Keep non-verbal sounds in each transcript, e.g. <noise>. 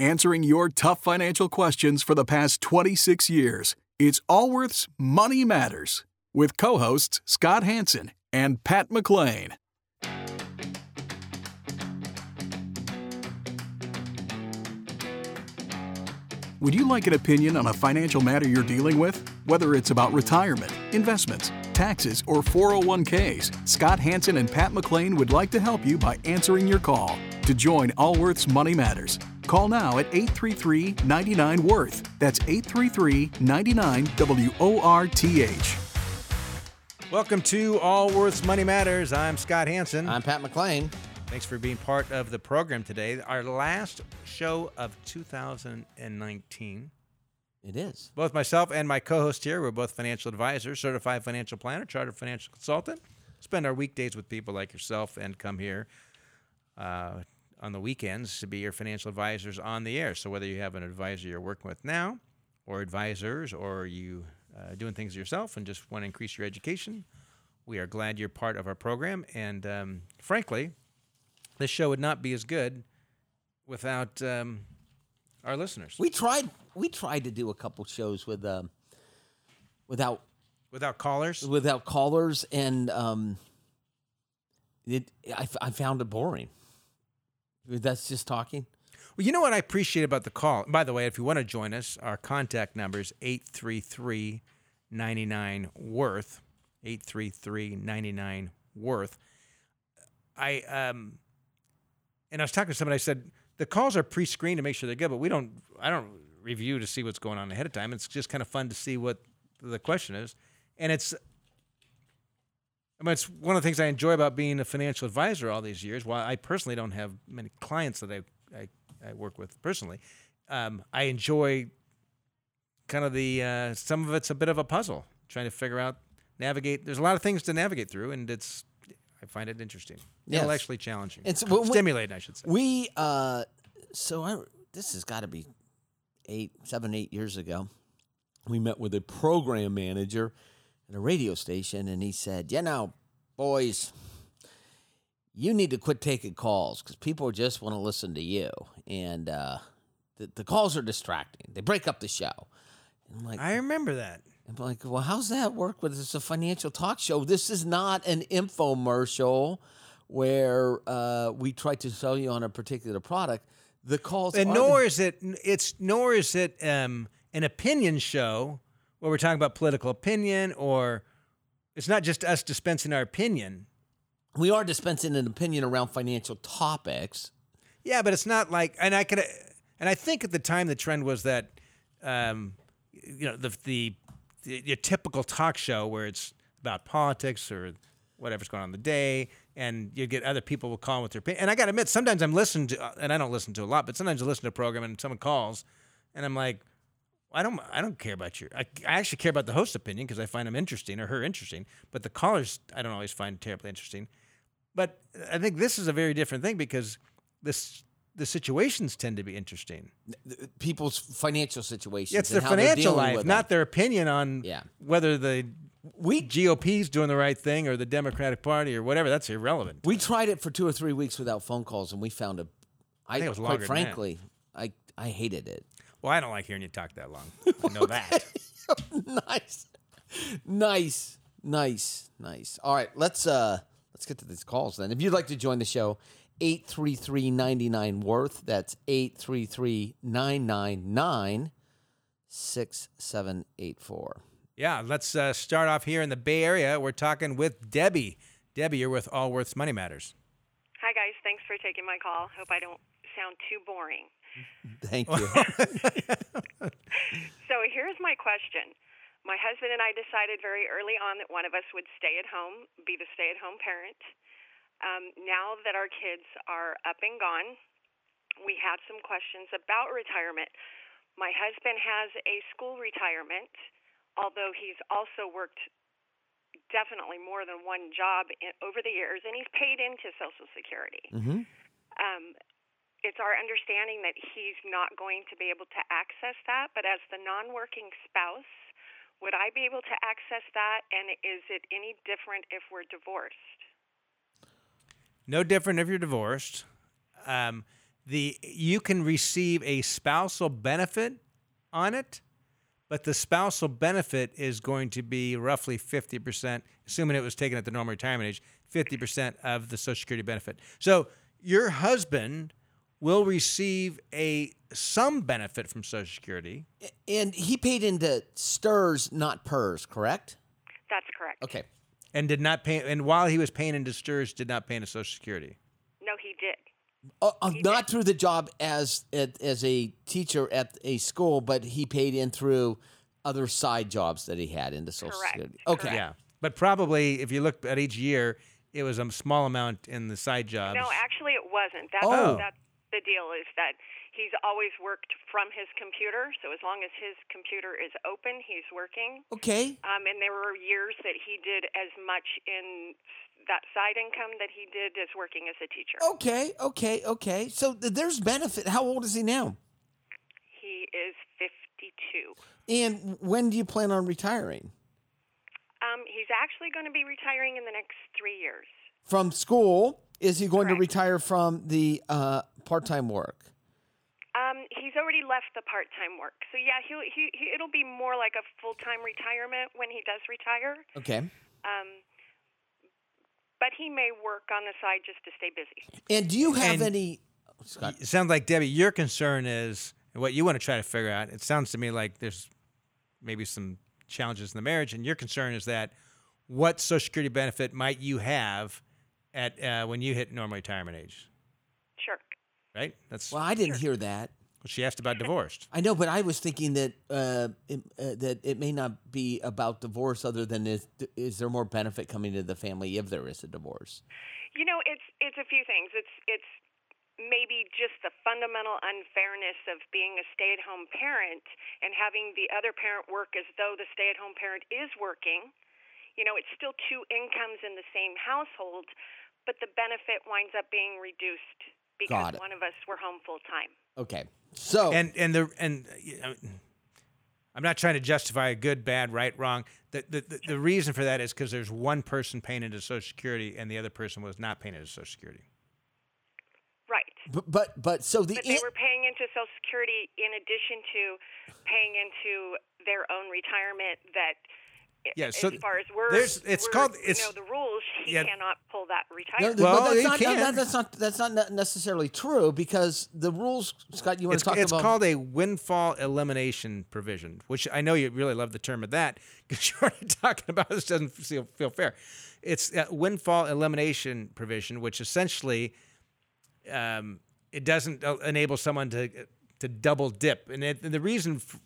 answering your tough financial questions for the past 26 years. It's Allworth's Money Matters with co hosts Scott Hanson and Pat McLean. Would you like an opinion on a financial matter you're dealing with? Whether it's about retirement, investments, taxes, or 401ks, Scott Hanson and Pat McLean would like to help you by answering your call. To join Allworth's Money Matters, call now at 833 99 Worth. That's 833 99 W O R T H. Welcome to Allworth's Money Matters. I'm Scott Hanson. I'm Pat McLean. Thanks for being part of the program today. Our last show of 2019. It is. Both myself and my co host here, we're both financial advisors, certified financial planner, chartered financial consultant. Spend our weekdays with people like yourself and come here uh, on the weekends to be your financial advisors on the air. So, whether you have an advisor you're working with now, or advisors, or you uh, doing things yourself and just want to increase your education, we are glad you're part of our program. And um, frankly, this show would not be as good without um, our listeners. We tried. We tried to do a couple shows with um, without without callers. without callers, and um, it. I, f- I found it boring. That's just talking. Well, you know what I appreciate about the call? By the way, if you want to join us, our contact number is 833 99 Worth. 833 99 Worth. I, um, and I was talking to somebody, I said, the calls are pre screened to make sure they're good, but we don't, I don't review to see what's going on ahead of time. It's just kind of fun to see what the question is. And it's, I mean, it's one of the things I enjoy about being a financial advisor all these years. While I personally don't have many clients that I, I, I work with personally, um, I enjoy kind of the uh, some of it's a bit of a puzzle trying to figure out navigate. There's a lot of things to navigate through, and it's I find it interesting, Yes. intellectually challenging, It's- well, we- stimulating, I should say. We uh, so I this has got to be eight, seven, eight years ago. We met with a program manager at a radio station, and he said, "You know, boys, you need to quit taking calls because people just want to listen to you, and uh, the, the calls are distracting. They break up the show." I'm like, I remember that. I'm like, well, how's that work with it's a financial talk show? This is not an infomercial where uh, we try to sell you on a particular product. The calls And nor is it it's nor is it um, an opinion show where we're talking about political opinion or it's not just us dispensing our opinion. we are dispensing an opinion around financial topics. Yeah, but it's not like, and I could, and I think at the time the trend was that, um, you know, the, the the your typical talk show where it's about politics or whatever's going on in the day, and you get other people will call with their opinion. And I got to admit, sometimes I'm listening to, uh, and I don't listen to a lot, but sometimes I listen to a program and someone calls, and I'm like. I don't. I don't care about your. I, I actually care about the host's opinion because I find him interesting or her interesting. But the callers, I don't always find terribly interesting. But I think this is a very different thing because this the situations tend to be interesting. Uh, people's financial situations. It's their and how they're financial dealing life, not their opinion on Yeah. whether the we is doing the right thing or the Democratic Party or whatever. That's irrelevant. We tried it for two or three weeks without phone calls, and we found a. I, think it was quite longer than that. frankly, I I hated it. Well, I don't like hearing you talk that long. <laughs> I know that. <laughs> nice, nice, nice, nice. All right, let's uh let's get to these calls then. If you'd like to join the show, 833-99 worth. That's 833-999-6784. Yeah, let's uh, start off here in the Bay Area. We're talking with Debbie. Debbie, you're with Allworth's Money Matters. Hi, guys. Thanks for taking my call. Hope I don't sound too boring. Thank you. <laughs> So, here's my question. My husband and I decided very early on that one of us would stay at home, be the stay at home parent. Um, now that our kids are up and gone, we had some questions about retirement. My husband has a school retirement, although he's also worked definitely more than one job in, over the years, and he's paid into Social Security. hmm um, it's our understanding that he's not going to be able to access that. But as the non working spouse, would I be able to access that? And is it any different if we're divorced? No different if you're divorced. Um, the you can receive a spousal benefit on it, but the spousal benefit is going to be roughly 50%, assuming it was taken at the normal retirement age, 50% of the Social Security benefit. So your husband will receive a some benefit from Social Security. And he paid into STRS, not PERS, correct? That's correct. Okay. And did not pay, and while he was paying into STRS, did not pay into Social Security. No, he did. Uh, uh, not through the job as as a teacher at a school, but he paid in through other side jobs that he had into Social Correct. Security. Okay. Correct. Yeah, but probably if you look at each year, it was a small amount in the side jobs. No, actually, it wasn't. That's, Oh. that's the deal is that he's always worked from his computer. So as long as his computer is open, he's working. Okay. Um, and there were years that he did as much in that side income that he did as working as a teacher. Okay. Okay. Okay. So th- there's benefit. How old is he now? He is 52. And when do you plan on retiring? Um, he's actually going to be retiring in the next three years. From school? Is he going to retire from the uh, part time work? Um, he's already left the part-time work, so yeah, he'll, he, he it'll be more like a full-time retirement when he does retire. Okay. Um, but he may work on the side just to stay busy. And do you have And- any? Scott. It sounds like Debbie, your concern is what you want to try to figure out. It sounds to me like there's maybe some challenges in the marriage, and your concern is that what Social Security benefit might you have at uh, when you hit normal retirement age, Sure. right? That's Well, I didn't hear that. what she asked about divorced. I know, but I was thinking that uh, it, uh, that it may not be about divorce, other than is, is there more benefit coming to the family if there is a divorce? You know, it's it's a few things. It's it's maybe just the fundamental unfairness of being a stay-at-home parent and having the other parent work as though the stay-at-home parent is working. You know, it's still two incomes in the same household, but the benefit winds up being reduced because one of us were home full time. Okay, so and and the and you know, I'm not trying to justify a good, bad, right, wrong. The the, the, the reason for that is because there's one person paying into Social Security and the other person was not paying into Social Security. Right. but but, but so the But they in- were paying into Social Security in addition to paying into their own retirement. That Yeah, as so far as we're, there's- it's we're- called- you it's- know the rules. He yeah. cannot pull that retirement. th- Well, but that's you not, can. that- that's not that's not necessarily true because the rules, Scott. You want It's, to talk it's about? It's called a windfall elimination provision, which I know you really love the term of that because <laughs> you're already talking about this doesn't feel, feel fair. It's a windfall elimination provision, which essentially um, it doesn't uh, enable someone to to double dip, and, it, and the reason f-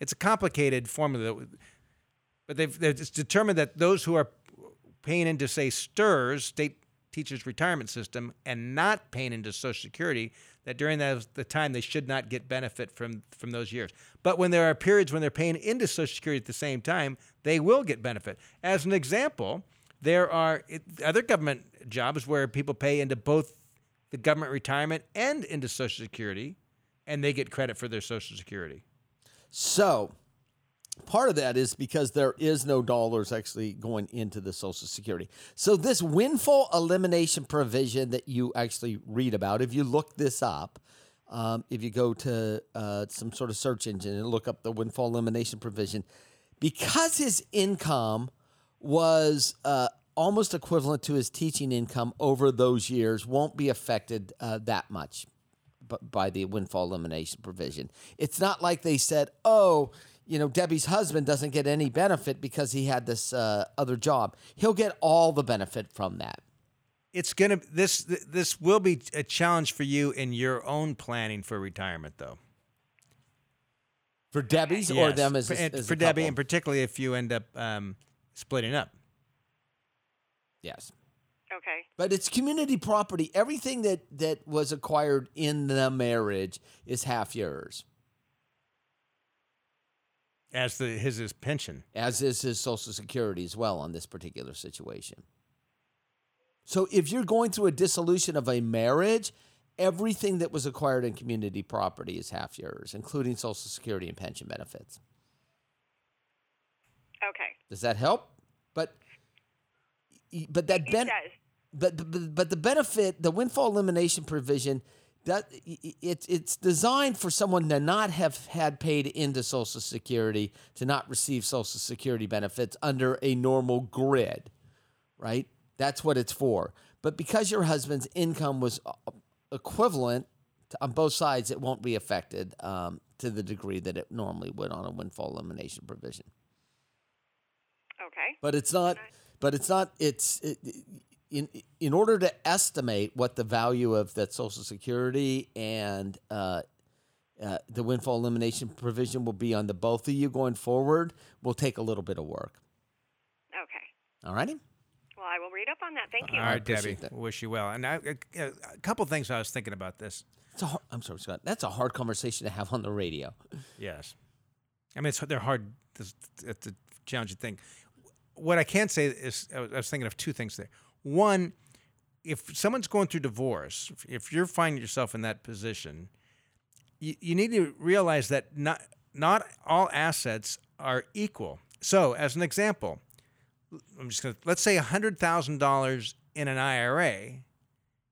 it's a complicated formula, but they've, they've determined that those who are paying into say STRS, state teachers retirement system and not paying into Social Security that during that, the time they should not get benefit from from those years. But when there are periods when they're paying into Social Security at the same time, they will get benefit. As an example, there are other government jobs where people pay into both the government retirement and into Social Security, and they get credit for their Social Security. So, part of that is because there is no dollars actually going into the Social Security. So, this windfall elimination provision that you actually read about, if you look this up, um, if you go to uh, some sort of search engine and look up the windfall elimination provision, because his income was uh, almost equivalent to his teaching income over those years, won't be affected uh, that much by the windfall elimination provision. It's not like they said, oh, you know, Debbie's husband doesn't get any benefit because he had this uh, other job. He'll get all the benefit from that. It's gonna this this will be a challenge for you in your own planning for retirement, though. For Debbie's or them as, for, a- and as a for Debbie, couple. and particularly if you end up um, splitting up. Yes. okay. But it's community property. Everything that, that was acquired in the marriage is half yours, as the his his pension. as is his Social Security as well on this particular situation. So if you're going through a dissolution of a marriage, everything that was acquired in community property is half yours, including Social Security and pension benefits. Okay. Does that help? But but that It ben- does. but, but but the benefit, the windfall elimination provision, that i- i- it's it's designed for someone to not have had paid into Social Security to not receive Social Security benefits under a normal grid, right? That's what it's for. But because your husband's income was uh, equivalent to, on both sides, it won't be affected um, to the degree that it normally would on a windfall elimination provision. Okay. But it's not. But it's not. It's it, in in order to estimate what the value of that Social Security and uh, uh, the windfall elimination provision will be on the both of you going forward will take a little bit of work. Okay. All righty. Well, I will read up on that. Thank you. All right, Debbie. that. Wish you well. And I, a, a couple things I was thinking about this. It's a hard, I'm sorry, Scott. That's a hard conversation to have on the radio. Yes, I mean it's they're hard. It's, it's a challenging thing. What I can say is I was thinking of two things there. One, if someone's going through divorce, if- you're finding yourself in that position, you, you need to realize that not not all assets are equal. So, as an example, I'm just going to let's say $100,000 in an IRA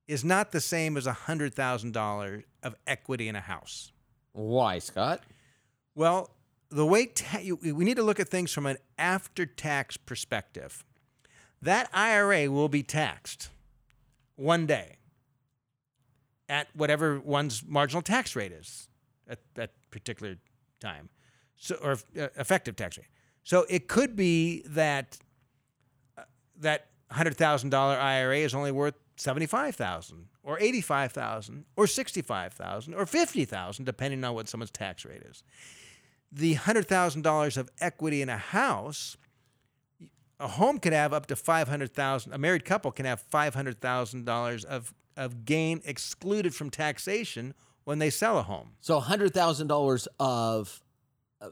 is not the same as $100,000 of equity in a house. Why, Scott? Well, the way ta- you, we need to look at things from an after-tax perspective. That IRA will be taxed one day at whatever one's marginal tax rate is at that particular time, so or uh, effective tax rate. So it could be that uh, that hundred thousand dollar IRA is only worth seventy five thousand, or eighty five thousand, or sixty five thousand, or fifty thousand, depending on what someone's tax rate is. The hundred thousand dollars of equity in a house, a home could have up to five hundred thousand. A married couple can have five hundred thousand dollars of of gain excluded from taxation when they sell a home. So $100,000 of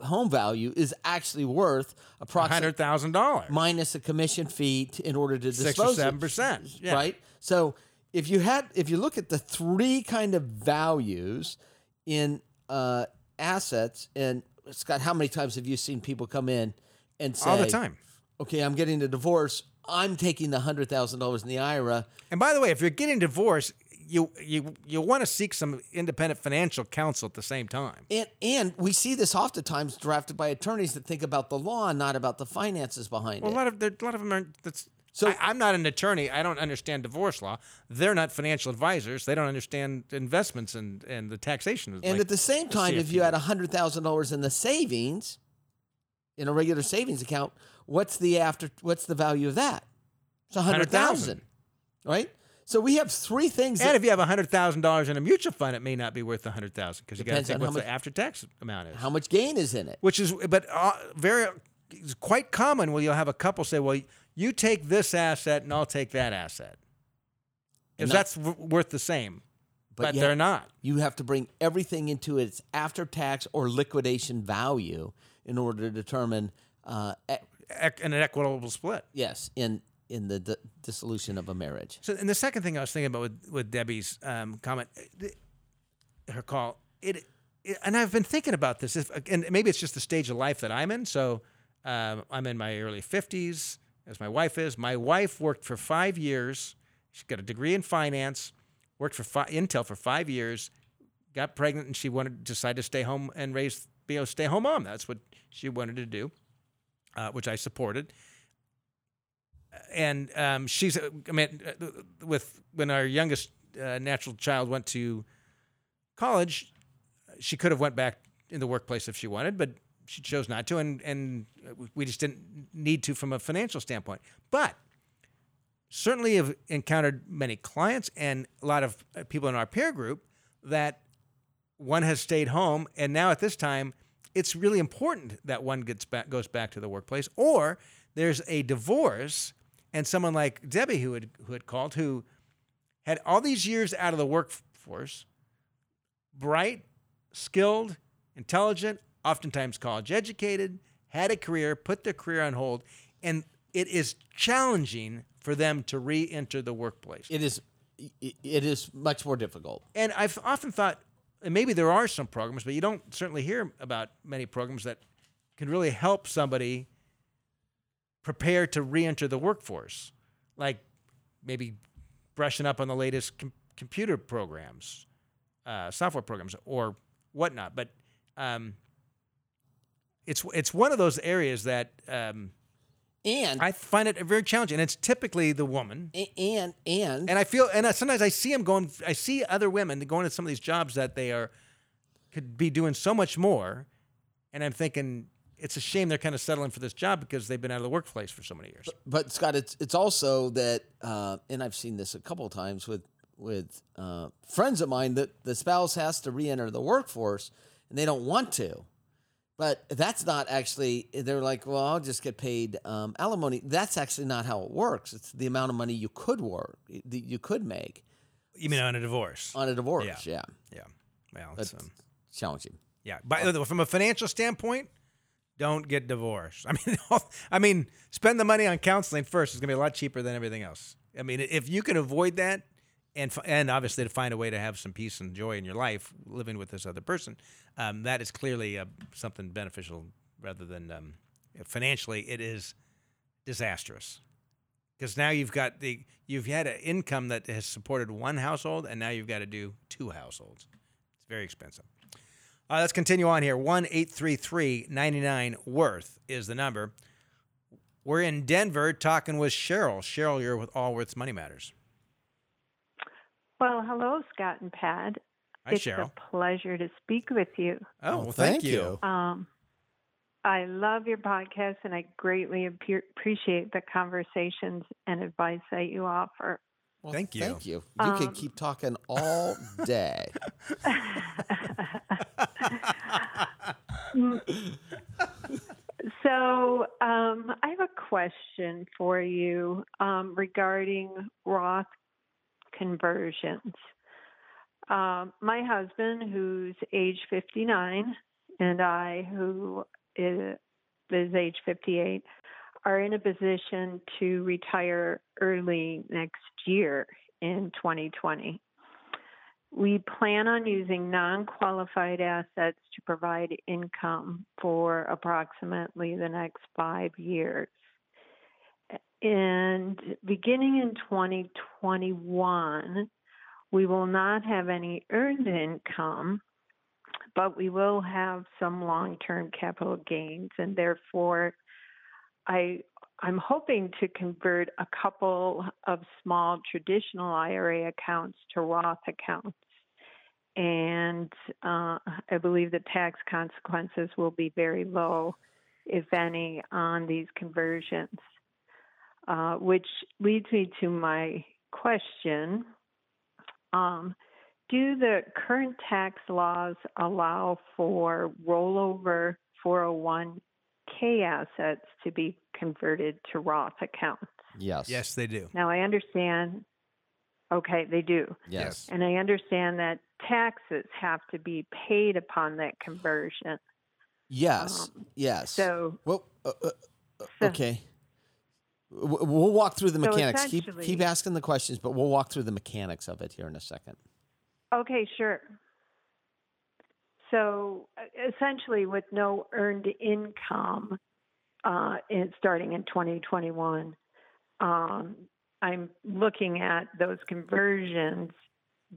home value is actually worth approximately hundred thousand dollars, minus a commission fee in order to dispose six dispose or of- seven percent, yeah. right? So if you had, if you look at the three kind of values in uh, assets, and Scott, how many times have you seen people come in and say, All the time. "Okay, I'm getting a divorce. I'm taking the hundred thousand dollars in the IRA." And by the way, if you're getting divorced, you you you want to seek some independent financial counsel at the same time. And and we see this oftentimes drafted by attorneys that think about the law and not about the finances behind Well, a it. lot of there, a lot of them are. That's So- I, I'm not an attorney. I don't understand divorce law. They're not financial advisors. They don't understand investments and and the taxation. And like at the same time, if you had hundred thousand dollars in the savings, in a regular savings account, what's the after? What's the value of that? It's a hundred thousand, right? So we have three things. and if you have a hundred thousand dollars in a mutual fund, it may not be worth a hundred thousand because you got to think what the after tax amount is. how much gain is in it? which is but uh, very it's quite common where you'll have a couple say, "Well, you take this asset and I'll take that asset," because that's w- worth the same, but, you they're have- not. You have to bring everything into its after-tax or liquidation value in order to determine. Uh, an equitable split. yes, in in the d- dissolution of a marriage. So, and the second thing I was thinking about with, with Debbie's um, comment, her call, it, it, and I've been thinking about this, if, and maybe it's just the stage of life that I'm in. So, um, I'm in my early 50s, as my wife is. My wife worked for five years. She got a degree in finance, worked for fi- Intel for five years, got pregnant, and she wanted decided to stay home and raise, be a stay home mom. That's what she wanted to do, uh, which I supported and um, she's uh, I mean uh, with when our youngest uh, natural child went to college, she could have went back in the workplace if she wanted, but she chose not to, and and we just didn't need to from a financial standpoint. But certainly have encountered many clients and a lot of uh, people in our peer group that one has stayed home, and now at this time, it's really important that one gets back goes back to the workplace, or there's a divorce, and someone like Debbie who had who had called who had all these years out of the workforce, bright, skilled, intelligent, oftentimes college educated, had a career, put their career on hold, and it is challenging for them to re-enter the workplace. It is it- it is much more difficult. And I've often thought, and maybe there are some programs, but you don't certainly hear about many programs that can really help somebody prepare to re-enter the workforce, like maybe brushing up on the latest com- computer programs, uh, software programs or whatnot. But um, it's it's one of those areas that um, And I find it very challenging. And it's typically the woman. and and And I feel, and I, sometimes I see them going. I see other women going to some of these jobs that they are could be doing so much more, and I'm thinking it's a shame they're kind of settling for this job because they've been out of the workplace for so many years. but Scott, it's it's also that, uh, and I've seen this a couple of times with with uh, friends of mine that the spouse has to re-enter the workforce and they don't want to, but that's not actually. They're like, well, I'll just get paid um, alimony. That's actually not how it works. It's the amount of money you could work, that you could make You mean on a divorce? on a divorce. Yeah. Yeah, yeah. Well, that's it's, um, challenging. yeah. But from a financial standpoint, don't get divorced. <laughs> I mean, I mean, spend the money on counseling first. It's gonna be a lot cheaper than everything else. I mean, if you can avoid that, and and obviously to find a way to have some peace and joy in your life living with this other person, um, that is clearly uh, something beneficial rather than um, financially. It is disastrous because now you've got the you've had an income that has supported one household, and now you've got to do two households. It's very expensive. Uh, let's continue on here. 1 99 Worth is the number. We're in Denver talking with Cheryl. Cheryl, you're with Allworth's Money Matters. Well, hello, Scott and Pat. Hi, it's Cheryl. a pleasure to speak with you. Oh, Oh, well, thank thank, you. you. Um, I love your podcast, and I greatly appe- appreciate the conversations and advice that you offer. Well, Thank you. Thank you. You can Um, keep talking all day. <laughs> so, um, I have a question for you um, regarding Roth conversions. Um, my husband, who's age 59, and I, who is, is age 58, are in a position to retire early next year in 2020. We plan on using non qualified assets to provide income for approximately the next five years. And beginning in 2021, we will not have any earned income, but we will have some long term capital gains. And therefore, I I'm hoping to convert a couple of small traditional IRA accounts to Roth accounts. And uh, I believe the tax consequences will be very low, if any, on these conversions. Uh, which leads me to my question um, Do the current tax laws allow for rollover 401k assets to be converted to Roth accounts? Yes. Yes, they do. Now, I understand. Okay, they do. Yes. And I understand that taxes have to be paid upon that conversion. Yes. Um, yes. So, well, uh, uh, uh, So- okay. W- We'll walk through the So mechanics. keep keep asking the questions, but we'll walk through the mechanics of it here in a second. okay, sure. So, uh, essentially, with no earned income uh, in, starting in 2021, um, I'm looking at those conversions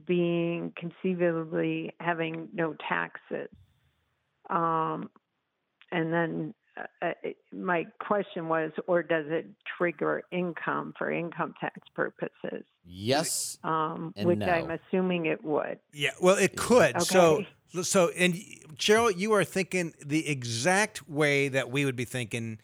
being conceivably having no taxes. Um, and then uh, uh, my question was, or does it trigger income for income tax purposes? Yes. Um, And which no. I'm assuming it would. Yeah, well, it could. So, Okay. so, and Cheryl, you are thinking the exact way that we would be thinking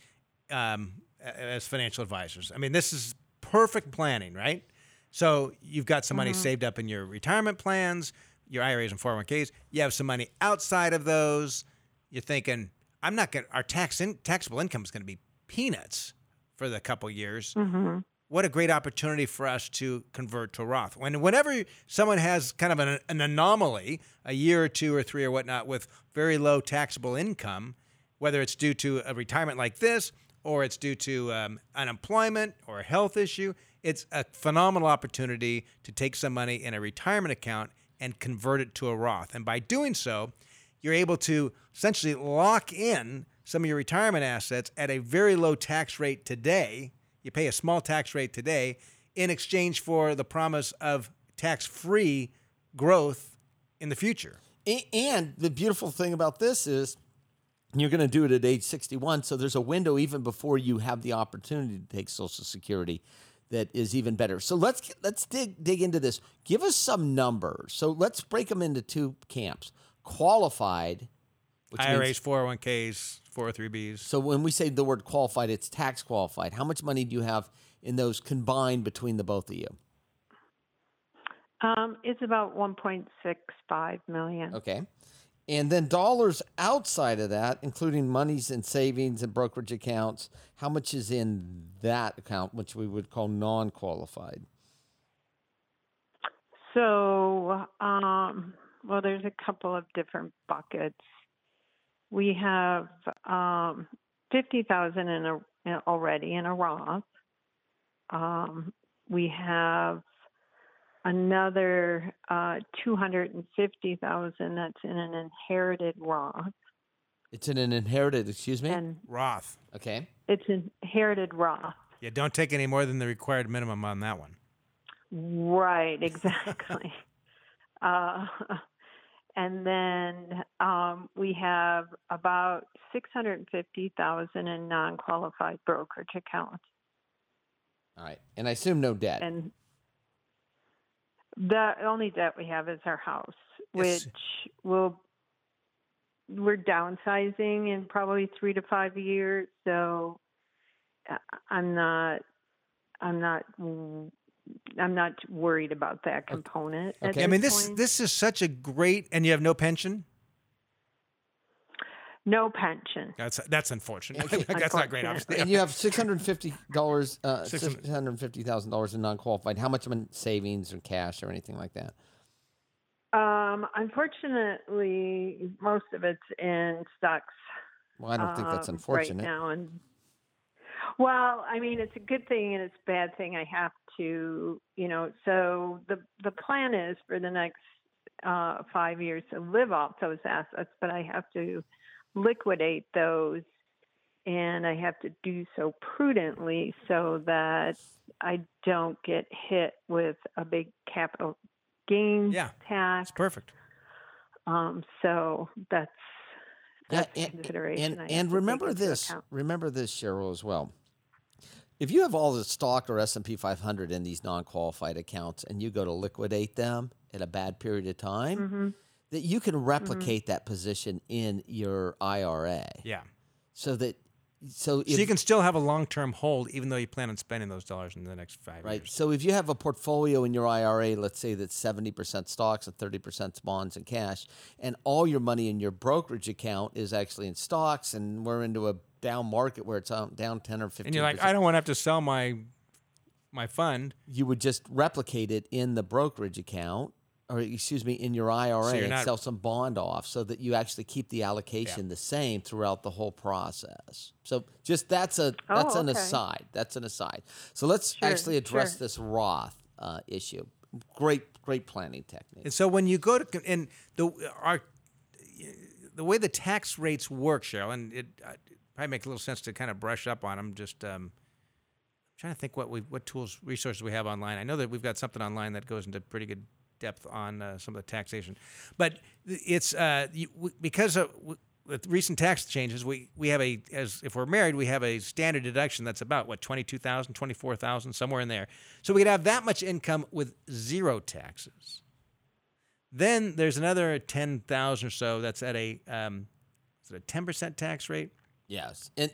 um, as financial advisors. I mean, this is perfect planning, right? So you've got some money saved up in your retirement plans, your IRAs and 401ks. You have some money outside of those. You're thinking, I'm not going. Our tax in, taxable income is going to be peanuts for the couple years Mm-hmm. what a great opportunity for us to convert to Roth. When whenever someone has kind of an, an anomaly, a year or two or three or whatnot, with very low taxable income, whether it's due to a retirement like this or it's due to um, unemployment or a health issue, it's a phenomenal opportunity to take some money in a retirement account and convert it to a Roth. And by doing so, you're able to essentially lock in some of your retirement assets at a very low tax rate today. You pay a small tax rate today in exchange for the promise of tax free growth in the future. And the beautiful thing about this is you're going to do it at age 61. So there's a window even before you have the opportunity to take Social Security that is even better. So let's let's dig dig into this. Give us some numbers. So let's break them into two camps. Qualified, which IRAs, means 401ks, 403bs. so when we say the word qualified, it's tax qualified. How much money do you have in those combined between the both of you? Um, it's about 1.65 million. Okay. And then dollars outside of that, including monies and savings and brokerage accounts, how much is in that account, which we would call non qualified? So, um, well, there's a couple of different buckets. We have um, fifty thousand in a in- already in a Roth. Um, we have another uh, two hundred and fifty thousand that's in an inherited Roth, It's in an inherited, excuse me? and Roth. okay. it's inherited Roth. Yeah, don't take any more than the required minimum on that one. Right, <laughs> exactly. uh, and then um, we have about six hundred fifty thousand in non-qualified brokerage accounts, All right. And I assume no debt. and the only debt we have is our house, Yes. which will we're downsizing in probably three to five years. So uh, I'm not, I'm not. I'm not worried about that component. at Okay. I mean, this this point. this is such a great, and you have no pension. No pension. That's that's unfortunate. Okay. <laughs> that's not great, obviously. and you have six hundred fifty dollars, uh, Six <laughs> six hundred- hundred fifty thousand dollars in non-qualified. How much in savings or cash or anything like that? Um, unfortunately, most of it's in stocks. Well, I don't think that's um, unfortunate. right now. And well, I mean, it's a good thing and it's a bad thing. I have to, you know. So the the plan is for the next uh, five years to live off those assets, but I have to liquidate those, and I have to do so prudently so that I don't get hit with a big capital gains Yeah. tax. It's perfect. Um, so that's Yeah, and, consideration. and, and remember this. Remember this, Cheryl, as well. If you have all the stock or S and P 500 in these non-qualified accounts, and you go to liquidate them at a bad period of time, Mm-hmm. that you can replicate that position in your IRA, Yeah. so that so if, so you can still have a long term hold, even though you plan on spending those dollars in the next five Right. years. So if you have a portfolio in your IRA, let's say that's 70% stocks and 30% bonds and cash, and all your money in your brokerage account is actually in stocks, and we're into a down market where it's out- down 10 or 15 And you're like, I don't want to have to sell my my fund. you would just replicate it in the brokerage account or excuse me in your IRA you're and sell some bond off so that you actually keep the allocation the same throughout the whole process. So just that's a Oh, that's an aside. That's an aside. So let's Sure, actually address sure. this Roth uh, issue. Great great planning technique. And so when you go to and the our the way the tax rates work, Cheryl, and it probably make a little sense to kind of brush up on them. Just um, trying to think what we what tools resources we have online. I know that we've got something online that goes into pretty good depth on uh, some of the taxation, but it's uh, you, we, because of, with recent tax changes, we, we have a as if we're married, we have a standard deduction that's about what 22,000, 24,000, somewhere in there. So we could have that much income with zero taxes. Then there's another ten thousand or so that's at a um, is it a ten percent tax rate, yes. And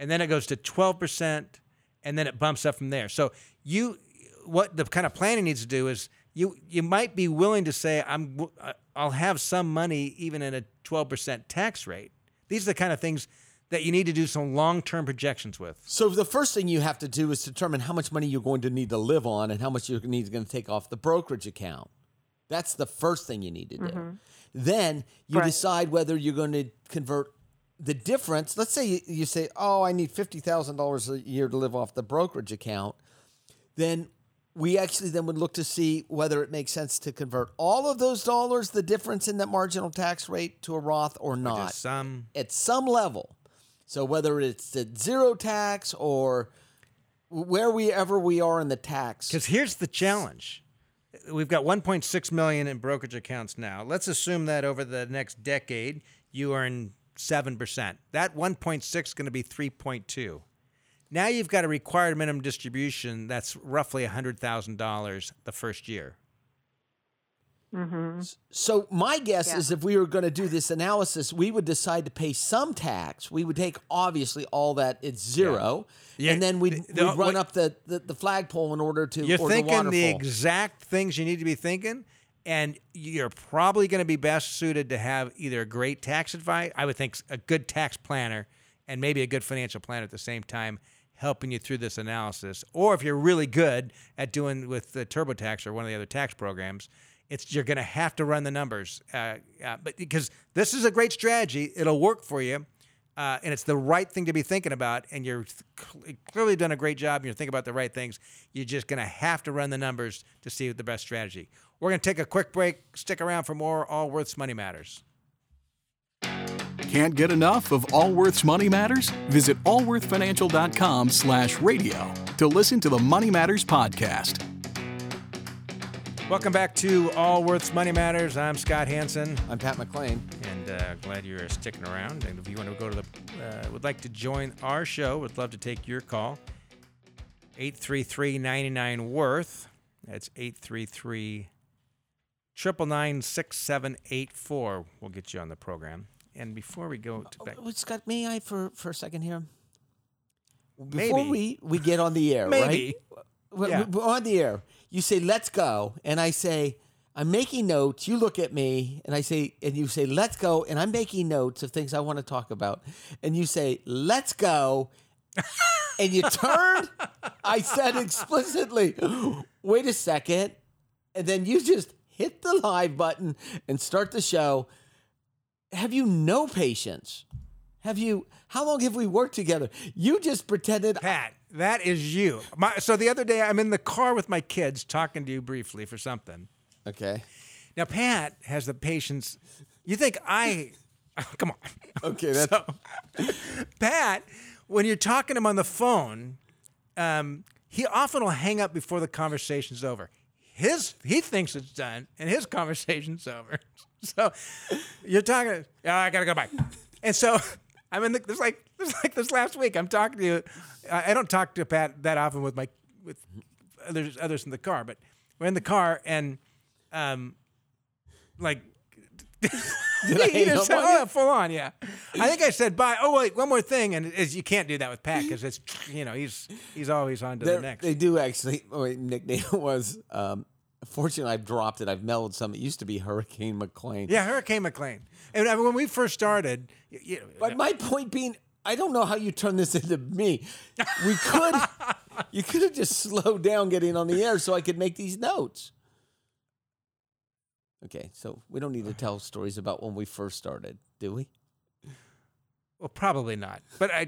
and then it goes to twelve percent, and then it bumps up from there. So you, what the kind of planning needs to do is you you might be willing to say I'm uh, I'll have some money even in a twelve percent tax rate. These are the kind of things that you need to do some long term projections with. so the first thing you have to do is determine how much money you're going to need to live on and how much you're going to take off the brokerage account. That's the first thing you need to do. Then you Right. decide whether you're going to convert the difference. Let's say you, you say, "Oh, I need fifty thousand dollars a year to live off the brokerage account." Then we actually then would look to see whether it makes sense to convert all of those dollars, the difference in that marginal tax rate, to a Roth or not some at some level. So whether it's at zero tax or where we ever we are in the tax. Because here's the challenge. we've got 1.6 million in brokerage accounts now. Let's assume that over the next decade you earn 7%. That 1.6 is going to be 3.2. Now you've got a required minimum distribution that's roughly $100,000 the first year. Mm-hmm. So my guess Yeah. is if we were going to do this analysis, we would decide to pay some tax. We would take obviously all that it's zero, Yeah, and then we'd, the- the- we'd run what- up the, the, the flagpole in order to You're or the thinking the, waterfall. exact things you need to be thinking, and you're probably going to be best suited to have either a great tax advice, I would think a good tax planner, and maybe a good financial planner at the same time, helping you through this analysis. Or if you're really good at doing with the TurboTax or one of the other tax programs, it's you're going to have to run the numbers, uh, uh, but because this is a great strategy, it'll work for you. Uh, and it's the right thing to be thinking about, and you're cl- clearly done a great job. And you're thinking about the right things. You're just going to have to run the numbers to see the best strategy. We're going to take a quick break. Stick around for more Allworth's Money Matters. Can't get enough of Allworth's Money Matters? Visit allworthfinancial.com slash radio to listen to the Money Matters podcast. Welcome back to Allworth's Money Matters. I'm Scott Hanson, I'm Pat McLean. and uh, glad you're sticking around. And if you want to go to the, uh, would like to join our show, would love to take your call. 833-99 worth. That's 833 999 6784. We'll get you on the program. And before we go to back, Oh, Scott, may I for, for a second here? Before Maybe. we, we get on the air, Maybe. right? We're, Yeah. we're on the air. You say, let's go. And I say, I'm making notes. You look at me and I say, and you say, let's go. And I'm making notes of things I want to talk about. And you say, let's go. <laughs> and you turned. I said explicitly, wait a second. And then you just hit the live button and start the show. Have you no patience? Have you, how long have we worked together? You just pretended. Pat, that is you. My, so the other day, I'm in the car with my kids talking to you briefly for something. Okay. Now, Pat has the patience. You think I. <laughs> Come on. Okay. That's, <laughs> So, Pat, when you're talking to him on the phone, um, he often will hang up before the conversation's over. His he thinks it's done, and his conversation's <laughs> over. So you're talking. Oh, I gotta go back. And so <laughs> I'm in the. There's like there's like this last week. I'm talking to you. I I don't talk to Pat that often with my with others others in the car, but we're in the car and um like <laughs> Did I you just said, oh, full on, yeah. I think I said bye. Oh wait, one more thing, and is you can't do that with Pat because it's you know he's he's always on to the next. They do actually. My nickname was. Um, fortunately, I've dropped it. I've mellowed some. It used to be <laughs> Hurricane McLean. yeah, Hurricane McLean. And I mean, when we first started, you know, But my point being, I don't know how you turn this <laughs> into me. We could. <laughs> you could have just slowed down getting on the air so I could make these notes. Okay, so we don't need to tell stories about when we first started, do we? well, probably not. But I,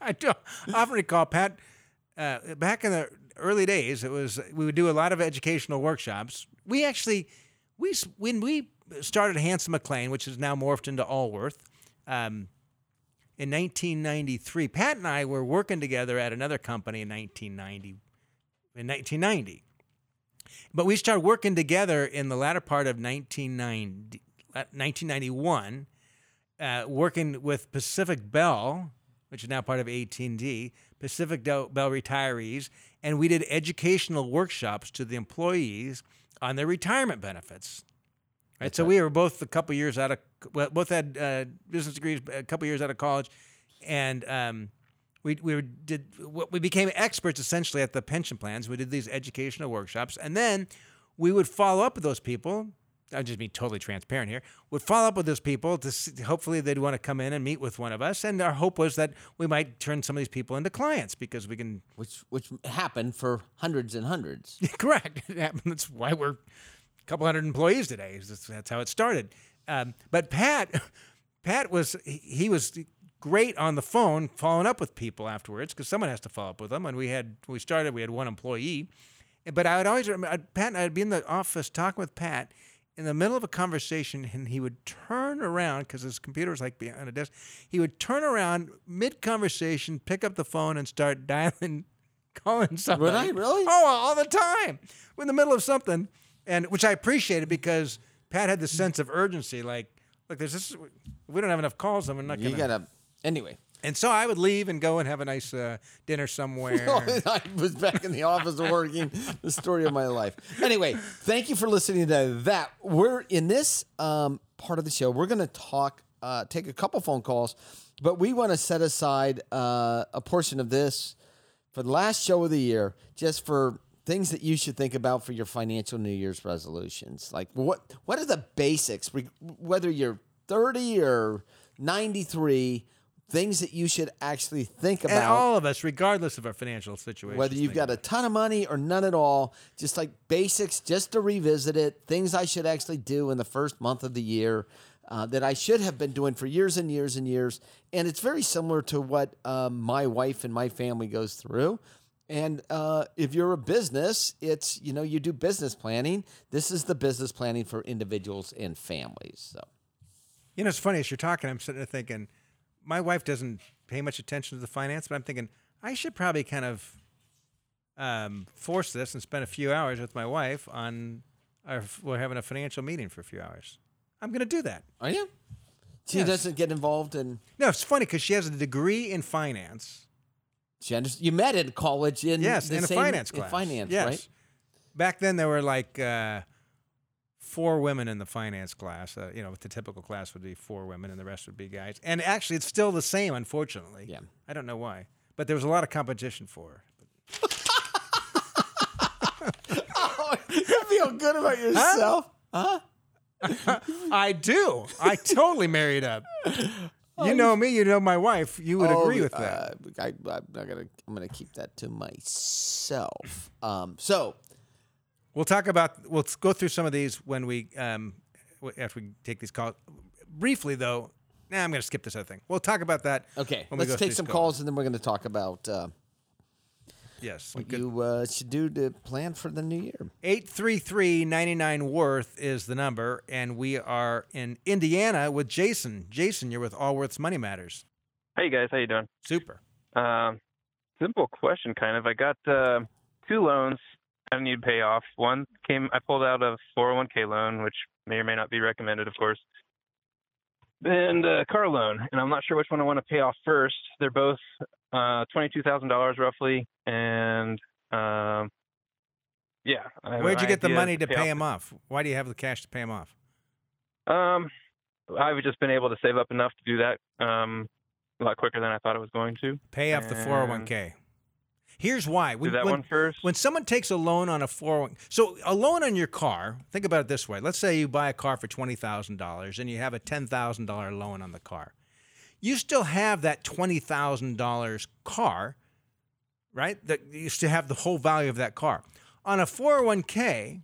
I do often recall Pat uh, back in the early days. It was we would do a lot of educational workshops. We actually we when we started Hanson McLean, which is now morphed into Allworth. Um, in 1993, Pat and I were working together at another company in 1990. In 1990, but we started working together in the latter part of 1990, uh, 1991 uh, working with Pacific Bell, which is now part of AT&T, Pacific Bell retirees, and we did educational workshops to the employees on their retirement benefits. Right, so we were both a couple years out of, well, both had uh, business degrees, a couple years out of college, and um, we we did we became experts essentially at the pension plans. We did these educational workshops, and then we would follow up with those people. I'm just being totally transparent here. Would follow up with those people to see, hopefully they'd want to come in and meet with one of us. And our hope was that we might turn some of these people into clients because we can. Which which happened for hundreds and hundreds. <laughs> Correct. That's why we're a couple hundred employees today. That's, how it started. Um, but Pat, <laughs> Pat was he was great on the phone, following up with people afterwards because someone has to follow up with them. And we had we started, we had one employee. But I would always remember Pat. and I'd be in the office talking with Pat in the middle of a conversation, and he would turn around because his computer was like behind a desk. He would turn around mid conversation, pick up the phone, and start <laughs> dialing calling somebody. I? Really? Oh, all the time. We're in the middle of something, and which I appreciated because Pat had the sense of urgency. Like, look, there's this. We don't have enough calls. and we're not You gonna. gotta. Anyway, And so I would leave and go and have a nice uh, dinner somewhere. <laughs> I was back in the office working. The story of my life. Anyway, thank you for listening to that. We're in this um, part of the show. We're going to talk, uh, take a couple phone calls, but we want to set aside uh, a portion of this for the last show of the year, just for things that you should think about for your financial New Year's resolutions. Like what what are the basics? Whether you're 30 or 93, things that you should actually think about and all of us, regardless of our financial situation, whether you've got a ton of money or none at all, just like basics, just to revisit it, things I should actually do in the first month of the year uh, that I should have been doing for years and years and years. And it's very similar to what um, my wife and my family goes through. And uh, if you're a business, it's, you know, you do business planning. This is the business planning for individuals and families. So, You know, it's funny as you're talking. I'm sitting there thinking, my wife doesn't pay much attention to the finance, but I'm thinking I should probably kind of um, force this and spend a few hours with my wife on. Our, we're having a financial meeting for a few hours. I'm going to do that. are you? She Yes. doesn't get involved in. No, it's funny because she has a degree in finance. She under, you met in college in yes, the in a same- finance in class. finance, yes. right? Back then, there were like uh, four women in the finance class. Uh, you know, the typical class would be four women, and the rest would be guys. And actually, it's still the same, unfortunately. Yeah. I don't know why, but there was a lot of competition for her. Oh, you feel good about yourself? Huh? <laughs> I do. I totally married up. You know me. You know my wife. You would agree with that. Oh, Uh, I, I'm not gonna. I'm gonna keep that to myself. Um, so We'll talk about. We'll go through some of these when we um, after we take these calls. Briefly though, nah, I'm going to skip this other thing. We'll talk about that. okay, when let's go take some calls and then we're gonna talk about uh, Yes. what good. you uh, should do to plan for the new year. 833-99 worth is the number and we are in Indiana with Jason. Jason, you're with Allworth's Money Matters. Hey guys, how you doing? Super. Um, simple question, kind of. I got uh, two loans I need to pay off. One came, I pulled out a 401k loan, which may or may not be recommended, of course, and a car loan. And I'm not sure which one I want to pay off first. They're both uh, twenty-two thousand dollars roughly, and um, yeah. Where'd you get the money to pay pay off- off? Why do you have the cash to pay them off? Um, I've just been able to save up enough to do that um, a lot quicker than I thought it was going to. Pay off the 401k. Here's why. Do When, that when- one first. when someone takes a loan on a 401 so a loan on your car think about it this way let's say you buy a car for $20000 and you have a $10000 loan on the car you still have that $20000 car right that you still have the whole value of that car on a 401k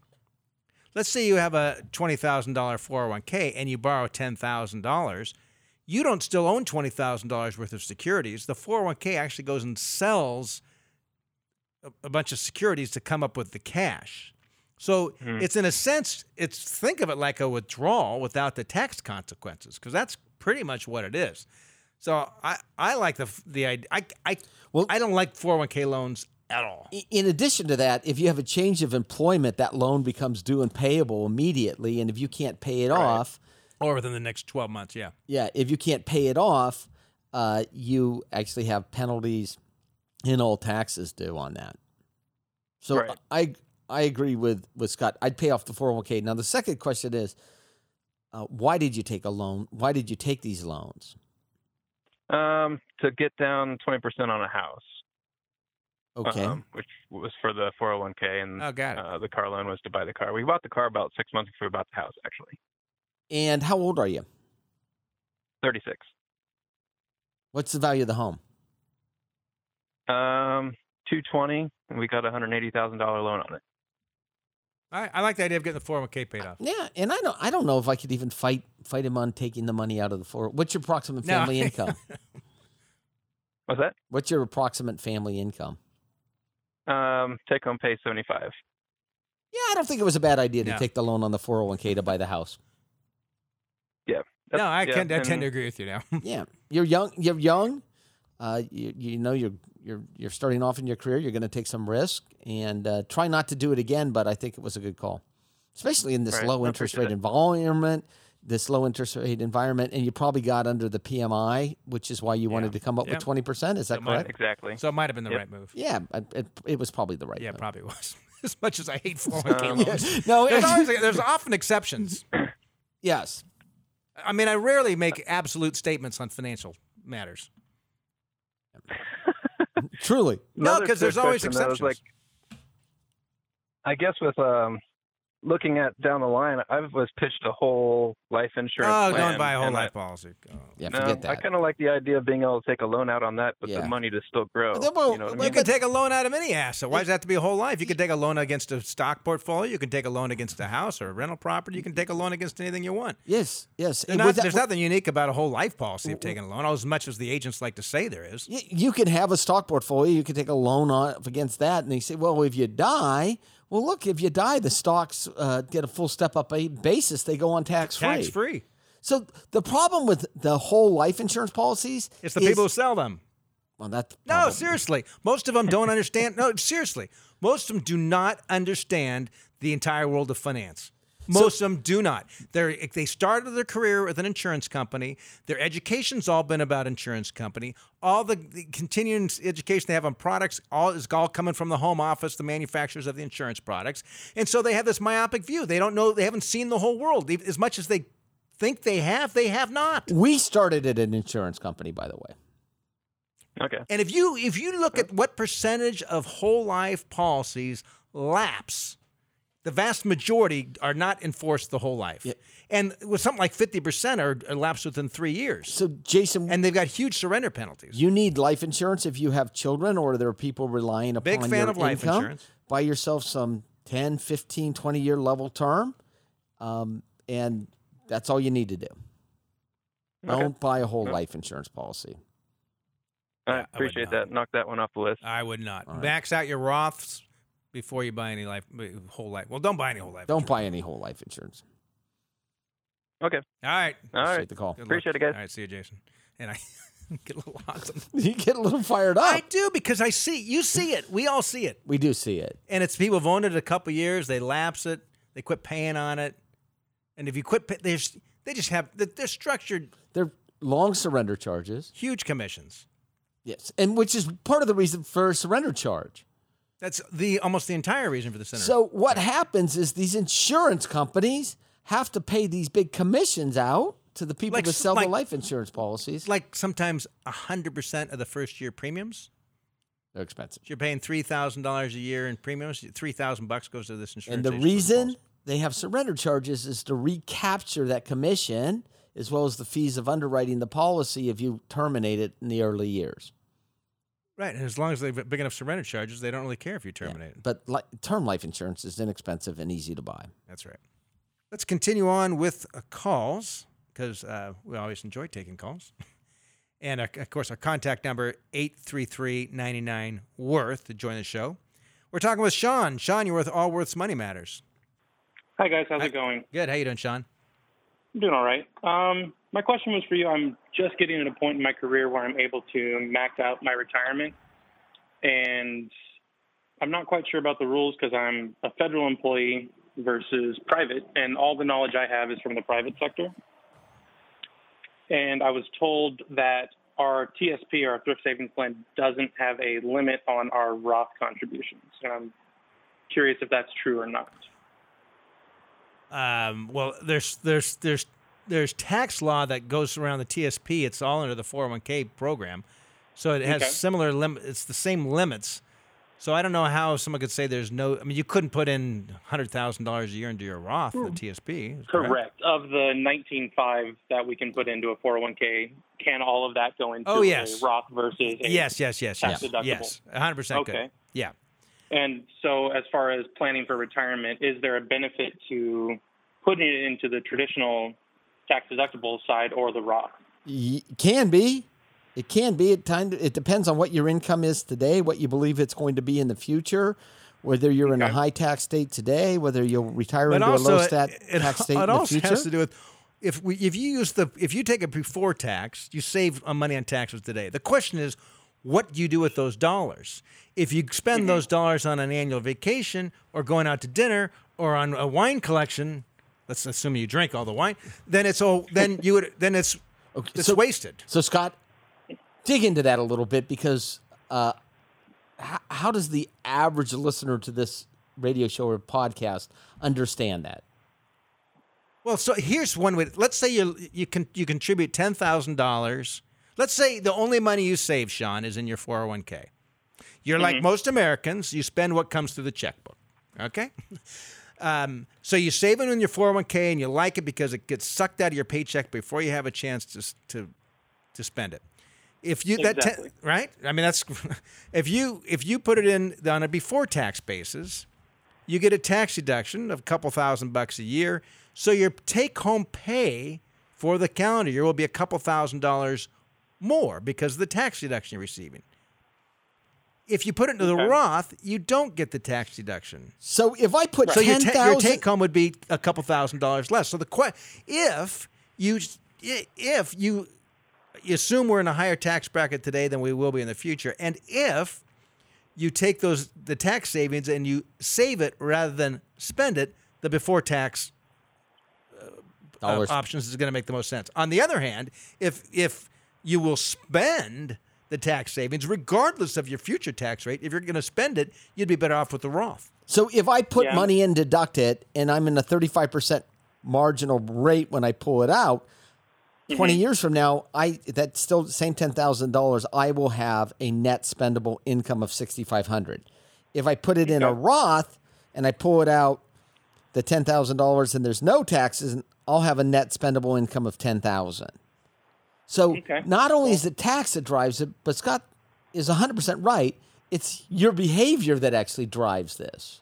let's say you have a $20000 401k and you borrow $10000 you don't still own $20000 worth of securities the 401k actually goes and sells a, a bunch of securities to come up with the cash. So it's in a sense, it's think of it like a withdrawal without the tax consequences, because that's pretty much what it is. So I, I like the the idea. I I Well- I don't like 401k loans at all. In addition to that, if you have a change of employment, that loan becomes due and payable immediately, and if you can't pay it off, Or within the next 12 months, yeah. yeah, if you can't pay it off, uh, you actually have penalties and all taxes due on that. So Right. I I agree with with Scott. I'd pay off the four hundred one k. Now the second question is, uh, why did you take a loan? Why did you take these loans? Um, to get down 20% on a house. Okay, um, which was for the 401k, and Oh, got it. uh, the car loan was to buy the car. We bought the car about six months before we bought the house, actually. and how old are you? 36. What's the value of the home? Um, 220, and we got a $180,000 loan on it. I, I like the idea of getting the 401k paid off. Yeah, and I don't I don't know if I could even fight fight him on taking the money out of the four. What's your approximate No. family income? <laughs> What's that? What's your approximate family income? Um, take home pay 75. Yeah, I don't think it was a bad idea to No. take the loan on the 401k to buy the house. Yeah. No, I, yeah, can, I tend and- to agree with you now. <laughs> Yeah, you're young. You're young. Uh, you, you know you're you're you're starting off in your career. You're going to take some risk and uh, try not to do it again. But I think it was a good call, especially in this Right, low interest rate environment. This low interest rate environment, and you probably got under the PMI, which is why you wanted to come up Yeah. with twenty percent. Is that That might- correct? Exactly. So it might have been the Yep. right move. Yeah, it, it, it was probably the right. Move. Yeah, move. probably was. <laughs> as much as I hate 401k Um, loans. No, There's, always, <laughs> there's often exceptions. yes. I mean, I rarely make absolute statements on financial matters. Truly. No, because there's always question, though, is, exceptions. Like, I guess with um, looking at down the line, I was pitched a whole life insurance. Oh, plan, don't buy a whole and I- life policy. Oh. Yeah, No, forget I kind of like the idea of being able to take a loan out on that, but Yeah. the money to still grow. Well, well, you know what I well, You mean? can take a loan out of any asset. Why does it have to be a whole life? You can take a loan against a stock portfolio. You can take a loan against a house or a rental property. You can take a loan against anything you want. yes, yes. There's, not- that- there's nothing unique about a whole life policy of taking a loan, as much as the agents like to say there is. Y- you can have a stock portfolio. You can take a loan on against that, and they say, well, if you die, well, look, if you die, the stocks uh, get a full step up a basis. They go on tax free. Tax free. So the problem with the whole life insurance policies It's the is- people who sell them. Well, that's No, seriously. Most of them don't understand. No, seriously. Most of them do not understand the entire world of finance. Most of them do not. They they started their career with an insurance company. Their education's all been about insurance company. All the, the continuing education they have on products all is all coming from the home office, the manufacturers of the insurance products, and so they have this myopic view. They don't know. They haven't seen the whole world as much as they think they have. They have not. We started at an insurance company, by the way. Okay. And if you if you look at what percentage of whole life policies lapse, the vast majority are not enforced the whole life. And with something like 50% are, are lapsed within three years. So, Jason, And they've got huge surrender penalties. you need life insurance if you have children or there are people relying upon Big fan your of life income. insurance. Buy yourself some 10, 15, 20 year level term. Um, and that's all you need to do. Okay. Don't buy a whole Yeah. life insurance policy. I I appreciate not. that. Knock that one off the list. I would not. All right. Max out your Roths before you buy any life uh, whole life. Well, don't buy any whole life. Don't insurance. buy any whole life insurance. Okay. All right. All Appreciate right. the call. Good luck. Appreciate it, guys. All right. See you, Jason. And I <laughs> get a little hot. <laughs> You get a little fired up. I do because I see you see it. We all see it. we do see it. and it's people have owned it a couple years. They lapse it. They quit paying on it. And if you quit, pay, there's they just have they're- they're structured They're long surrender charges. huge commissions. Yes. And which is part of the reason for a surrender charge. That's the almost the entire reason for the center. So what happens is these insurance companies have to pay these big commissions out to the people Like that sell like- the life insurance policies. like sometimes hundred percent of the first year premiums. They're expensive. You're paying three thousand dollars a year in premiums. Three thousand bucks goes to this insurance. And the reason they have surrender charges is to recapture that commission as well as the fees of underwriting the policy if you terminate it in the early years. Right, and as long as they've got big enough surrender charges, they don't really care if you terminate it. But li- term life insurance is inexpensive and easy to buy. That's right. Let's continue on with uh, calls because uh, we always enjoy taking calls. <laughs> And uh, of course, our contact number 833-99 worth to join the show. We're talking with Sean. Sean, you're with Allworth's Money Matters. Hi guys, how's Hi. it going? Good. How you doing, Sean? I'm doing all right. Um, my question was for you. I'm just getting at a point in my career where I'm able to max out my retirement, and I'm not quite sure about the rules because I'm a federal employee versus private, and all the knowledge I have is from the private sector. And I was told that our TSP, our thrift savings plan, doesn't have a limit on our Roth contributions. And I'm curious if that's true or not. Um, well, there's there's there's there's tax law that goes around the TSP. It's all under the 401k program, so it has Okay. similar lim- It's the same limits. So I don't know how someone could say there's no. I mean, you couldn't put in hundred thousand dollars a year into your Roth, the TSP. Correct. Of the 19.5 that we can put into a 401k, can all of that go into Oh, yes. a Roth versus a Yes, yes, yes, tax yes, deductible? yes. hundred percent Okay. good. Yeah. And so, as far as planning for retirement, is there a benefit to putting it into the traditional tax deductible side or the Roth? Y- can be. It can be. It time. It depends on what your income is today, what you believe it's going to be in the future, whether you're in a high tax state today, whether you'll retire But into also, a low stat, it, tax state it in the also has to do with if we if you use the if you take it before tax, you save uh, money on taxes today. The question is, what do you do with those dollars? If you spend those dollars on an annual vacation or going out to dinner or on a wine collection, let's assume you drink all the wine, then it's all then you would then it's it's so- wasted. So Scott, dig into that a little bit because uh, how, how does the average listener to this radio show or podcast understand that? Well, so here's one way. Let's say you you can you contribute ten thousand dollars. Let's say the only money you save, Sean, is in your four hundred one k. You're like most Americans. You spend what comes through the checkbook. Okay. <laughs> Um, so you save it in your 401k and you like it because it gets sucked out of your paycheck before you have a chance to to to spend it. If you that te- right, I mean that's <laughs> if you if you put it in on a before tax basis, you get a tax deduction of a couple thousand bucks a year. So your take home pay for the calendar year will be a couple thousand dollars more because of the tax deduction you're receiving. If you put it into the Roth, you don't get the tax deduction. So if I put So your, ten ta- your take home would be a couple thousand dollars less. So the que- if you if you you assume we're in a higher tax bracket today than we will be in the future, and if you take those the tax savings and you save it rather than spend it, the before tax uh, dollars. options is going to make the most sense. On the other hand, if if you will spend the tax savings, regardless of your future tax rate, if you're going to spend it, you'd be better off with the Roth. So if I put Yeah. money in, deduct it, and I'm in a 35% marginal rate when I pull it out, mm-hmm. 20 years from now, I that's still the same $10,000, I will have a net spendable income of 6500. If I put it in a Roth and I pull it out the $10,000 and there's no taxes, I'll have a net spendable income of 10,000. So Okay. not only is it tax that drives it, but Scott is 100% right. It's your behavior that actually drives this.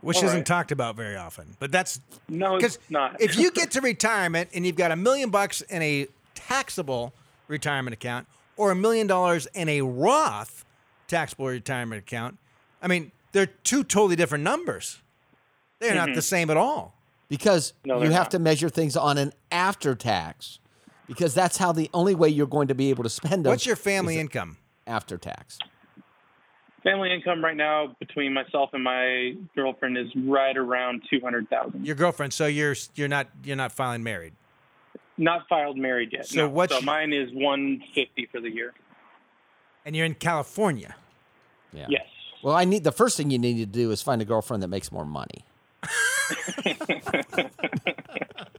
which All isn't right. talked about very often. But that's No, it's because not. if you get <laughs> to retirement and you've got a million bucks in a taxable retirement account or a million dollars in a Roth taxable retirement account, I mean, they're two totally different numbers. They're not mm-hmm. the same at all. because No, you have not. to measure things on an after tax because that's how the only way you're going to be able to spend them What's your family income? after tax. Family income right now between myself and my girlfriend is right around two hundred thousand. Your girlfriend. So you're you're not you're not filing married. Not filed married yet. So no. what's- so mine is one fifty for the year. And you're in California. Yeah. Yes. Well, I need the first thing you need to do is find a girlfriend that makes more money. <laughs> <laughs>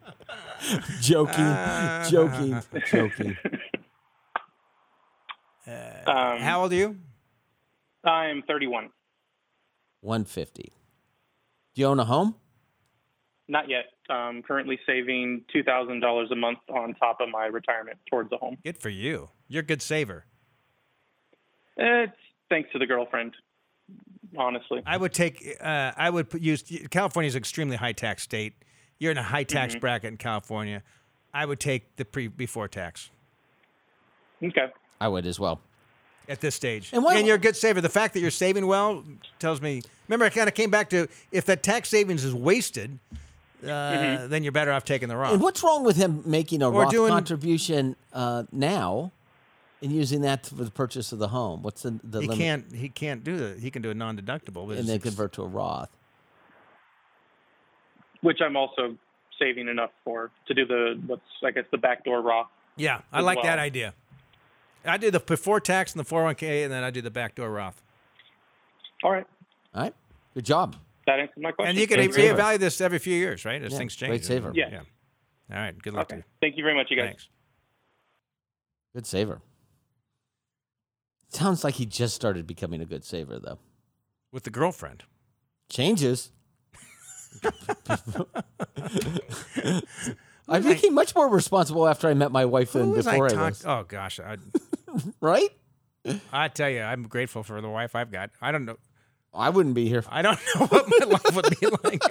<laughs> joking, <laughs> joking, joking. Um, How old are you? I'm thirty one. 150. Do you own a home? Not yet. I'm currently saving two thousand dollars a month on top of my retirement towards a home. Good for you. You're a good saver. It's thanks to the girlfriend. Honestly. I would take. Uh, I would use California is an extremely high tax state. You're in a high tax Mm-hmm. bracket in California. I would take the pre before tax Okay. I would as well. at this stage. And why- you're a good saver. The fact that you're saving well tells me. Remember, I kind of came back to if that tax savings is wasted, uh, then you're better off taking the Roth. And what's wrong with him making a Or Roth doing- contribution uh, now and using that for the purchase of the home? What's the, the he limit? can't. He can't do that. He can do a non-deductible. and then convert to a Roth. Which I'm also saving enough for to do the what's I guess the backdoor Roth. Yeah, I as like that idea. I do the before tax and the 401k, and then I do the backdoor Roth. All right. All right. Good job. That answers my question. And you can Great saver. reevaluate this every few years, right? As Yeah, things change. great saver. Yeah. All right. Good luck to you. Thank you very much, you guys. Thanks. Good saver. Sounds like he just started becoming a good saver, though. With the girlfriend. Changes. I became much more responsible after I met my wife than before I, I was. Oh gosh, I, <laughs> Right? I tell you, I'm grateful for the wife I've got. I don't know. I wouldn't be here. I don't <laughs> know what my life would be like.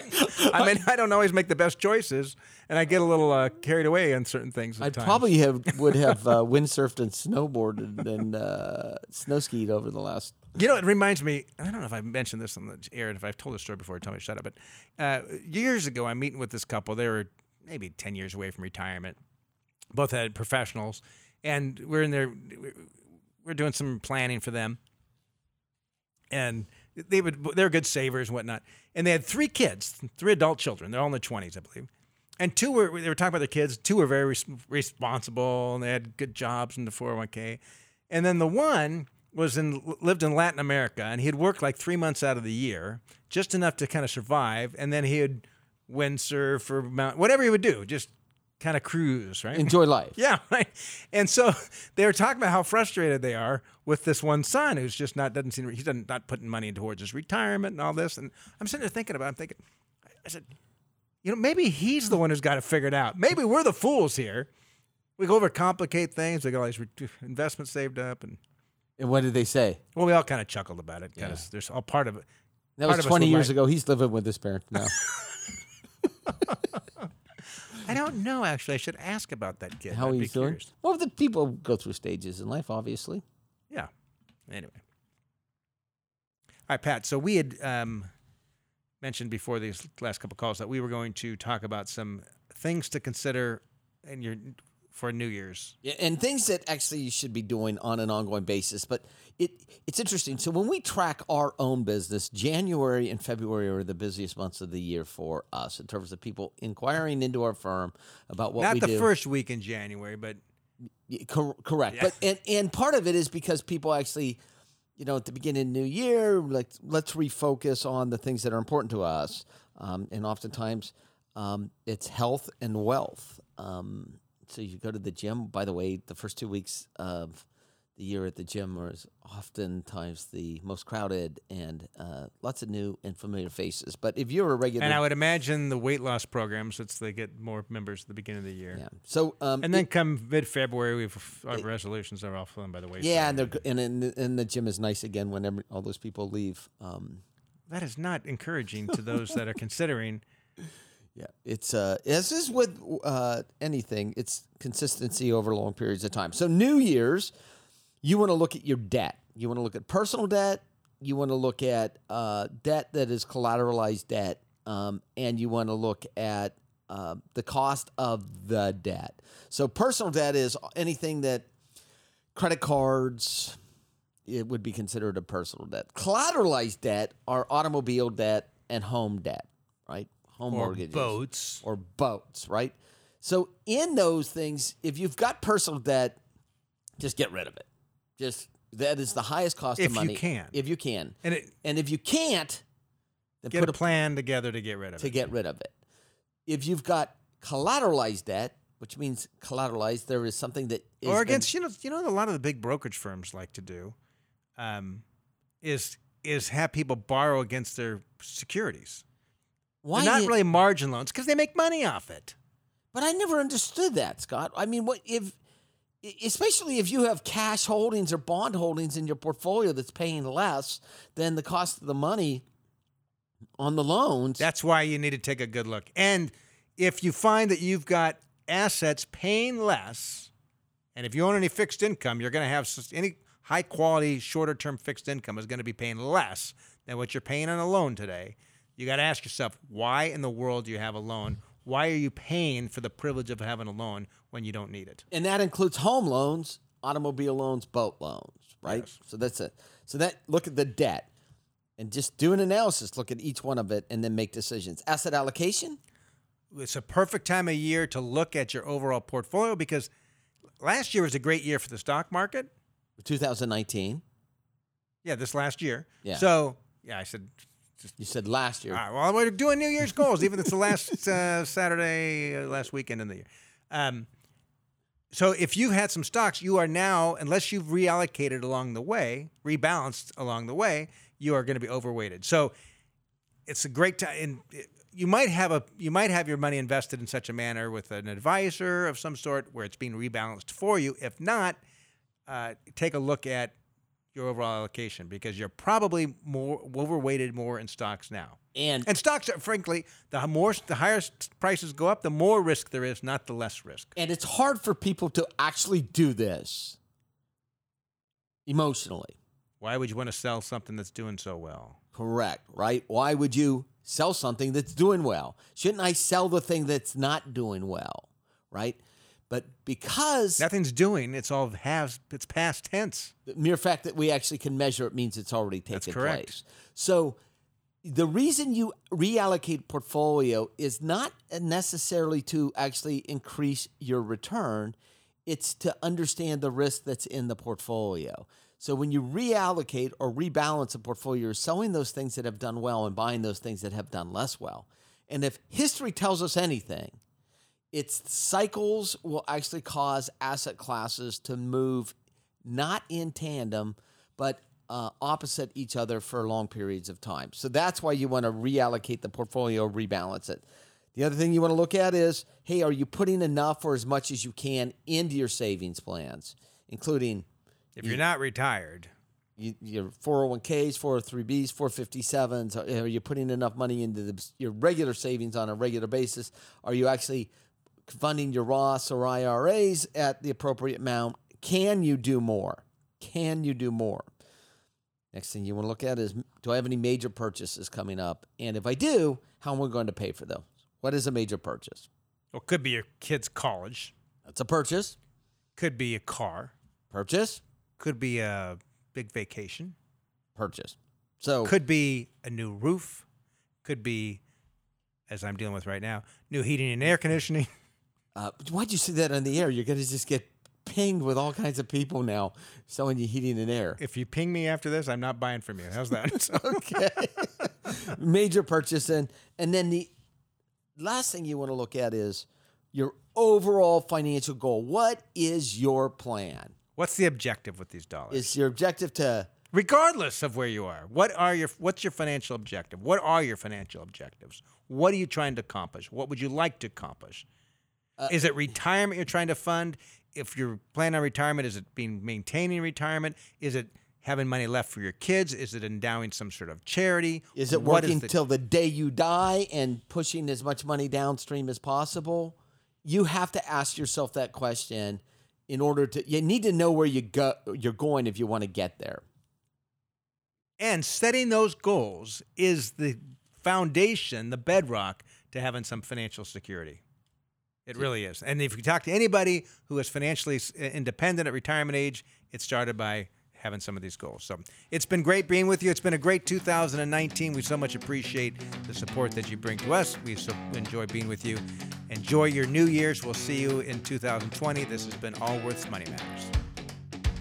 <laughs> I mean, I don't always make the best choices, and I get a little uh, carried away on certain things. I times. probably have would have uh, <laughs> windsurfed and snowboarded and uh, snow skied over the last. You know, it reminds me. I don't know if I mentioned this on the air, and if I've told this story before, tell me to shut up. But uh, years ago, I'm meeting with this couple. They were maybe 10 years away from retirement. Both had professionals, and we're in there. We're doing some planning for them, and they would they're good savers and whatnot. And they had three kids, three adult children. They're all in their 20s, I believe. And two were they were talking about their kids. Two were very res- responsible and they had good jobs in the 401k. And then the one was in lived in Latin America and he had worked like three months out of the year, just enough to kind of survive. And then he would windsurf or mount, whatever he would do, just kind of cruise, right? Enjoy life. <laughs> Yeah, right. And so <laughs> they were talking about how frustrated they are with this one son who's just not doesn't seem he's not putting money towards his retirement and all this. And I'm sitting there thinking about, it, I'm thinking, I said, you know, maybe he's the one who's got to figure it figured out. Maybe we're the fools here. We go overcomplicate things. We got all these re- investments saved up, and And what did they say? well, we all kind of chuckled about it. Yeah. of, there's all part of it. That was 20 years like- ago. He's living with his parents now. <laughs> I don't know. Actually, I should ask about that kid. How I'd be he's doing? curious. Well, the people go through stages in life, obviously. Yeah. Anyway. All right, Pat. So we had um, mentioned before these last couple calls that we were going to talk about some things to consider in your for New Year's. Yeah, and things that actually you should be doing on an ongoing basis. But it it's interesting. So when we track our own business, January and February are the busiest months of the year for us in terms of people inquiring into our firm about what Not we the first week in January, but cor- correct. Yeah. But and and part of it is because people actually, you know, at the beginning of the new year, like let's refocus on the things that are important to us. Um, and oftentimes, um, it's health and wealth. Um, so you go to the gym. By the way, the first two weeks of the year at the gym are oftentimes the most crowded and uh, lots of new and familiar faces. But if you're a regular, and I would imagine the weight loss programs, it's they get more members at the beginning of the year. yeah. So um, And then come mid February, we've our resolutions are all flown by the way. yeah, and they're and and, and the gym is nice again when every, all those people leave. Um, that is not encouraging to those that are <laughs> considering. Yeah, it's uh, as is with uh, anything, it's consistency over long periods of time. So New Year's, you want to look at your debt. You want to look at personal debt. You want to look at uh, debt that is collateralized debt, um, and you want to look at uh, the cost of the debt. So personal debt is anything that credit cards, it would be considered a personal debt. Collateralized debt are automobile debt and home debt? Home Or mortgages boats. or boats, right? So in those things, if you've got personal debt, just get rid of it. Just that is the highest cost If of money. If you can. If you can. And it, And if you can't, then get put a plan together to get rid of to it. To get rid of it. If you've got collateralized debt, which means collateralized, there is something that is or been- against you know you know what a lot of the big brokerage firms like to do um, is is have people borrow against their securities. Why They're not really margin loans because they make money off it. But I never understood that, Scott. I mean, what if, especially if you have cash holdings or bond holdings in your portfolio that's paying less than the cost of the money on the loans? That's why you need to take a good look. And if you find that you've got assets paying less, and if you own any fixed income, you're going to have any high quality, shorter term fixed income is going to be paying less than what you're paying on a loan today. You got to ask yourself, why in the world do you have a loan? Why are you paying for the privilege of having a loan when you don't need it? and that includes home loans, automobile loans, boat loans, right? Yes. So that's it. So that look at the debt and just do an analysis. Look at each one of it and then make decisions. Asset allocation. it's a perfect time of year to look at your overall portfolio because last year was a great year for the stock market. 2019. Yeah, this last year. Yeah. So, yeah, I said, You said last year. all right, well, we're doing New Year's goals, even if it's the last <laughs> uh, Saturday, uh, last weekend in the year. Um, so, if you've had some stocks, you are now, unless you've reallocated along the way, rebalanced along the way, you are going to be overweighted. So, it's a great time. And you might have a you might have your money invested in such a manner with an advisor of some sort where it's being rebalanced for you. If not, uh, take a look at your overall allocation because you're probably more overweighted more in stocks now. And And stocks, are, frankly, the more the higher prices go up, the more risk there is, not the less risk. and it's hard for people to actually do this emotionally. Why would you want to sell something that's doing so well? Correct, right? Why would you sell something that's doing well? Shouldn't I sell the thing that's not doing well? Right? But because Nothing's doing. It's all has. It's past tense. the mere fact that we actually can measure it means it's already taken That's correct. place. So the reason you reallocate portfolio is not necessarily to actually increase your return, it's to understand the risk that's in the portfolio. So when you reallocate or rebalance a portfolio, you're selling those things that have done well and buying those things that have done less well. And if history tells us anything, its cycles will actually cause asset classes to move not in tandem, but uh, opposite each other for long periods of time. So that's why you want to reallocate the portfolio, rebalance it. The other thing you want to look at is hey, are you putting enough or as much as you can into your savings plans, including If you're not retired, you, your 401ks, 403bs, 457s? Are, are you putting enough money into the, your regular savings on a regular basis? Are you actually funding your Roths or IRAs at the appropriate amount? Can you do more? Can you do more? Next thing you want to look at is do I have any major purchases coming up? And if I do, how am I going to pay for those? What is a major purchase? well, it could be your kid's college, That's a purchase. could be a car, Purchase. could be a big vacation, Purchase. So could be a new roof, could be, as I'm dealing with right now, new heating and air conditioning. <laughs> Uh, why'd you say that on the air? You're going to just get pinged with all kinds of people now selling you heating and air. If you ping me after this, I'm not buying from you. How's that? <laughs> <laughs> okay. Major purchase. And, and then the last thing you want to look at is your overall financial goal. What is your plan? What's the objective with these dollars? Is your objective to regardless of where you are what are your what's your financial objective what are your financial objectives what are you trying to accomplish what would you like to accomplish Uh, is it retirement you're trying to fund? If you're planning on retirement is it being maintaining retirement? Is it having money left for your kids? Is it endowing some sort of charity? Is it What working the- till the day you die and pushing as much money downstream as possible? You have to ask yourself that question in order to you need to know where you go you're going if you want to get there. and setting those goals is the foundation the bedrock to having some financial security it really is. And if you talk to anybody who is financially independent at retirement age it started by having some of these goals. So it's been great being with you. It's been a great 2019 we so much appreciate the support that you bring to us. We so enjoy being with you. Enjoy your new year's. We'll see you in 2020 this has been allworth's money matters